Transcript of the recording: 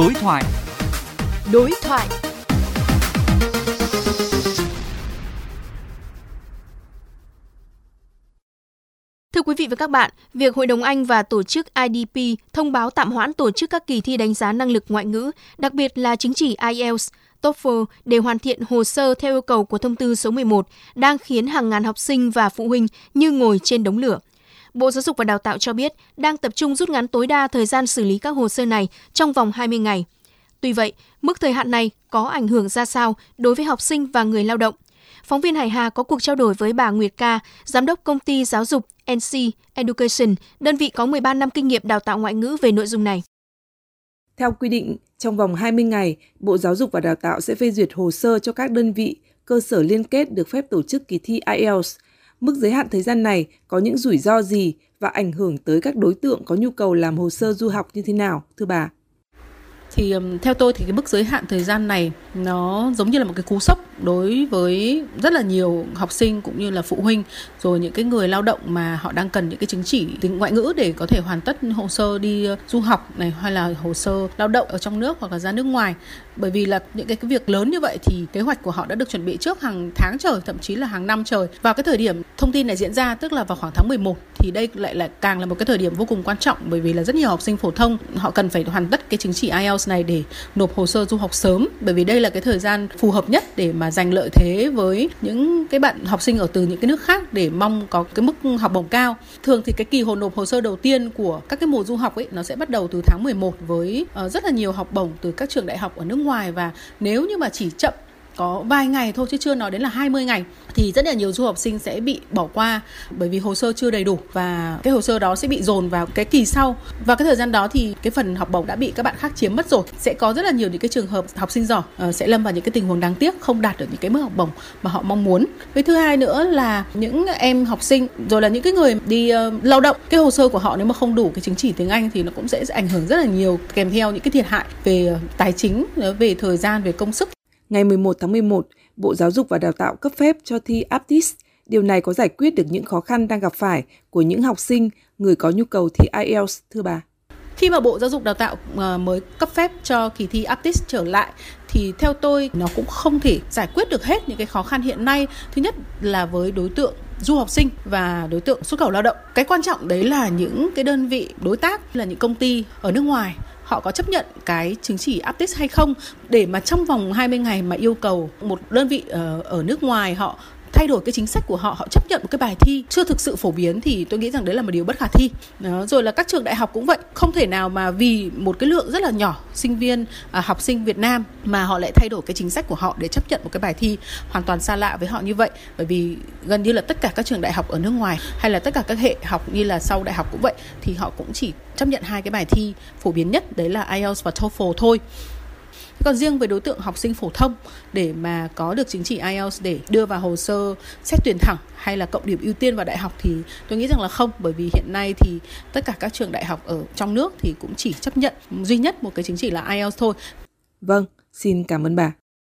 Đối thoại. Đối thoại. Thưa quý vị và các bạn, việc Hội đồng Anh và tổ chức IDP thông báo tạm hoãn tổ chức các kỳ thi đánh giá năng lực ngoại ngữ, đặc biệt là chứng chỉ IELTS, TOEFL để hoàn thiện hồ sơ theo yêu cầu của thông tư số 11 đang khiến hàng ngàn học sinh và phụ huynh như ngồi trên đống lửa. Bộ Giáo dục và Đào tạo cho biết đang tập trung rút ngắn tối đa thời gian xử lý các hồ sơ này trong vòng 20 ngày. Tuy vậy, mức thời hạn này có ảnh hưởng ra sao đối với học sinh và người lao động? Phóng viên Hải Hà có cuộc trao đổi với bà Nguyệt Ca, giám đốc công ty giáo dục NC Education, đơn vị có 13 năm kinh nghiệm đào tạo ngoại ngữ về nội dung này. Theo quy định, trong vòng 20 ngày, Bộ Giáo dục và Đào tạo sẽ phê duyệt hồ sơ cho các đơn vị, cơ sở liên kết được phép tổ chức kỳ thi IELTS. Mức giới hạn thời gian này có những rủi ro gì và ảnh hưởng tới các đối tượng có nhu cầu làm hồ sơ du học như thế nào, thưa bà? thì theo tôi thì cái mức giới hạn thời gian này nó giống như là một cái cú sốc đối với rất là nhiều học sinh cũng như là phụ huynh rồi những cái người lao động mà họ đang cần những cái chứng chỉ tiếng ngoại ngữ để có thể hoàn tất hồ sơ đi du học này hay là hồ sơ lao động ở trong nước hoặc là ra nước ngoài bởi vì là những cái, việc lớn như vậy thì kế hoạch của họ đã được chuẩn bị trước hàng tháng trời thậm chí là hàng năm trời vào cái thời điểm thông tin này diễn ra tức là vào khoảng tháng 11 thì đây lại là càng là một cái thời điểm vô cùng quan trọng bởi vì là rất nhiều học sinh phổ thông họ cần phải hoàn tất cái chứng chỉ IELTS này để nộp hồ sơ du học sớm bởi vì đây là cái thời gian phù hợp nhất để mà giành lợi thế với những cái bạn học sinh ở từ những cái nước khác để mong có cái mức học bổng cao. Thường thì cái kỳ hồ nộp hồ sơ đầu tiên của các cái mùa du học ấy nó sẽ bắt đầu từ tháng 11 với uh, rất là nhiều học bổng từ các trường đại học ở nước ngoài và nếu như mà chỉ chậm có vài ngày thôi chứ chưa nói đến là 20 ngày thì rất là nhiều du học sinh sẽ bị bỏ qua bởi vì hồ sơ chưa đầy đủ và cái hồ sơ đó sẽ bị dồn vào cái kỳ sau. Và cái thời gian đó thì cái phần học bổng đã bị các bạn khác chiếm mất rồi. Sẽ có rất là nhiều những cái trường hợp học sinh giỏi uh, sẽ lâm vào những cái tình huống đáng tiếc không đạt được những cái mức học bổng mà họ mong muốn. Với thứ hai nữa là những em học sinh rồi là những cái người đi uh, lao động cái hồ sơ của họ nếu mà không đủ cái chứng chỉ tiếng Anh thì nó cũng sẽ ảnh hưởng rất là nhiều kèm theo những cái thiệt hại về tài chính ờ, về thời gian về công sức. Ngày 11 tháng 11, Bộ Giáo dục và Đào tạo cấp phép cho thi APTIS. Điều này có giải quyết được những khó khăn đang gặp phải của những học sinh, người có nhu cầu thi IELTS, thưa bà? Khi mà Bộ Giáo dục Đào tạo ờ, mới cấp phép cho kỳ thi APTIS trở lại thì theo tôi nó cũng không thể giải quyết được hết những cái khó khăn hiện nay. Thứ nhất là với đối tượng du học sinh và đối tượng xuất khẩu lao động. Cái quan trọng đấy là những cái đơn vị đối tác là những công ty ở nước ngoài họ có chấp nhận cái chứng chỉ APTIS hay không? Để mà trong vòng 20 ngày mà yêu cầu một đơn vị ở, ở nước ngoài họ thay đổi cái chính sách của họ họ chấp nhận một cái bài thi chưa thực sự phổ biến thì tôi nghĩ rằng đấy là một điều bất khả thi đó. rồi là các trường đại học cũng vậy không thể nào mà vì một cái lượng rất là nhỏ sinh viên à, học sinh Việt Nam mà họ lại thay đổi cái chính sách của họ để chấp nhận một cái bài thi hoàn toàn xa lạ với họ như vậy bởi vì gần như là tất cả các trường đại học ở nước ngoài hay là tất cả các hệ học như là sau đại học cũng vậy thì họ cũng chỉ chấp nhận hai cái bài thi phổ biến nhất đấy là IELTS và TOEFL thôi còn riêng với đối tượng học sinh phổ thông để mà có được chứng chỉ IELTS để đưa vào hồ sơ xét tuyển thẳng hay là cộng điểm ưu tiên vào đại học thì tôi nghĩ rằng là không bởi vì hiện nay thì tất cả các trường đại học ở trong nước thì cũng chỉ chấp nhận duy nhất một cái chứng chỉ là IELTS thôi. Vâng, xin cảm ơn bà.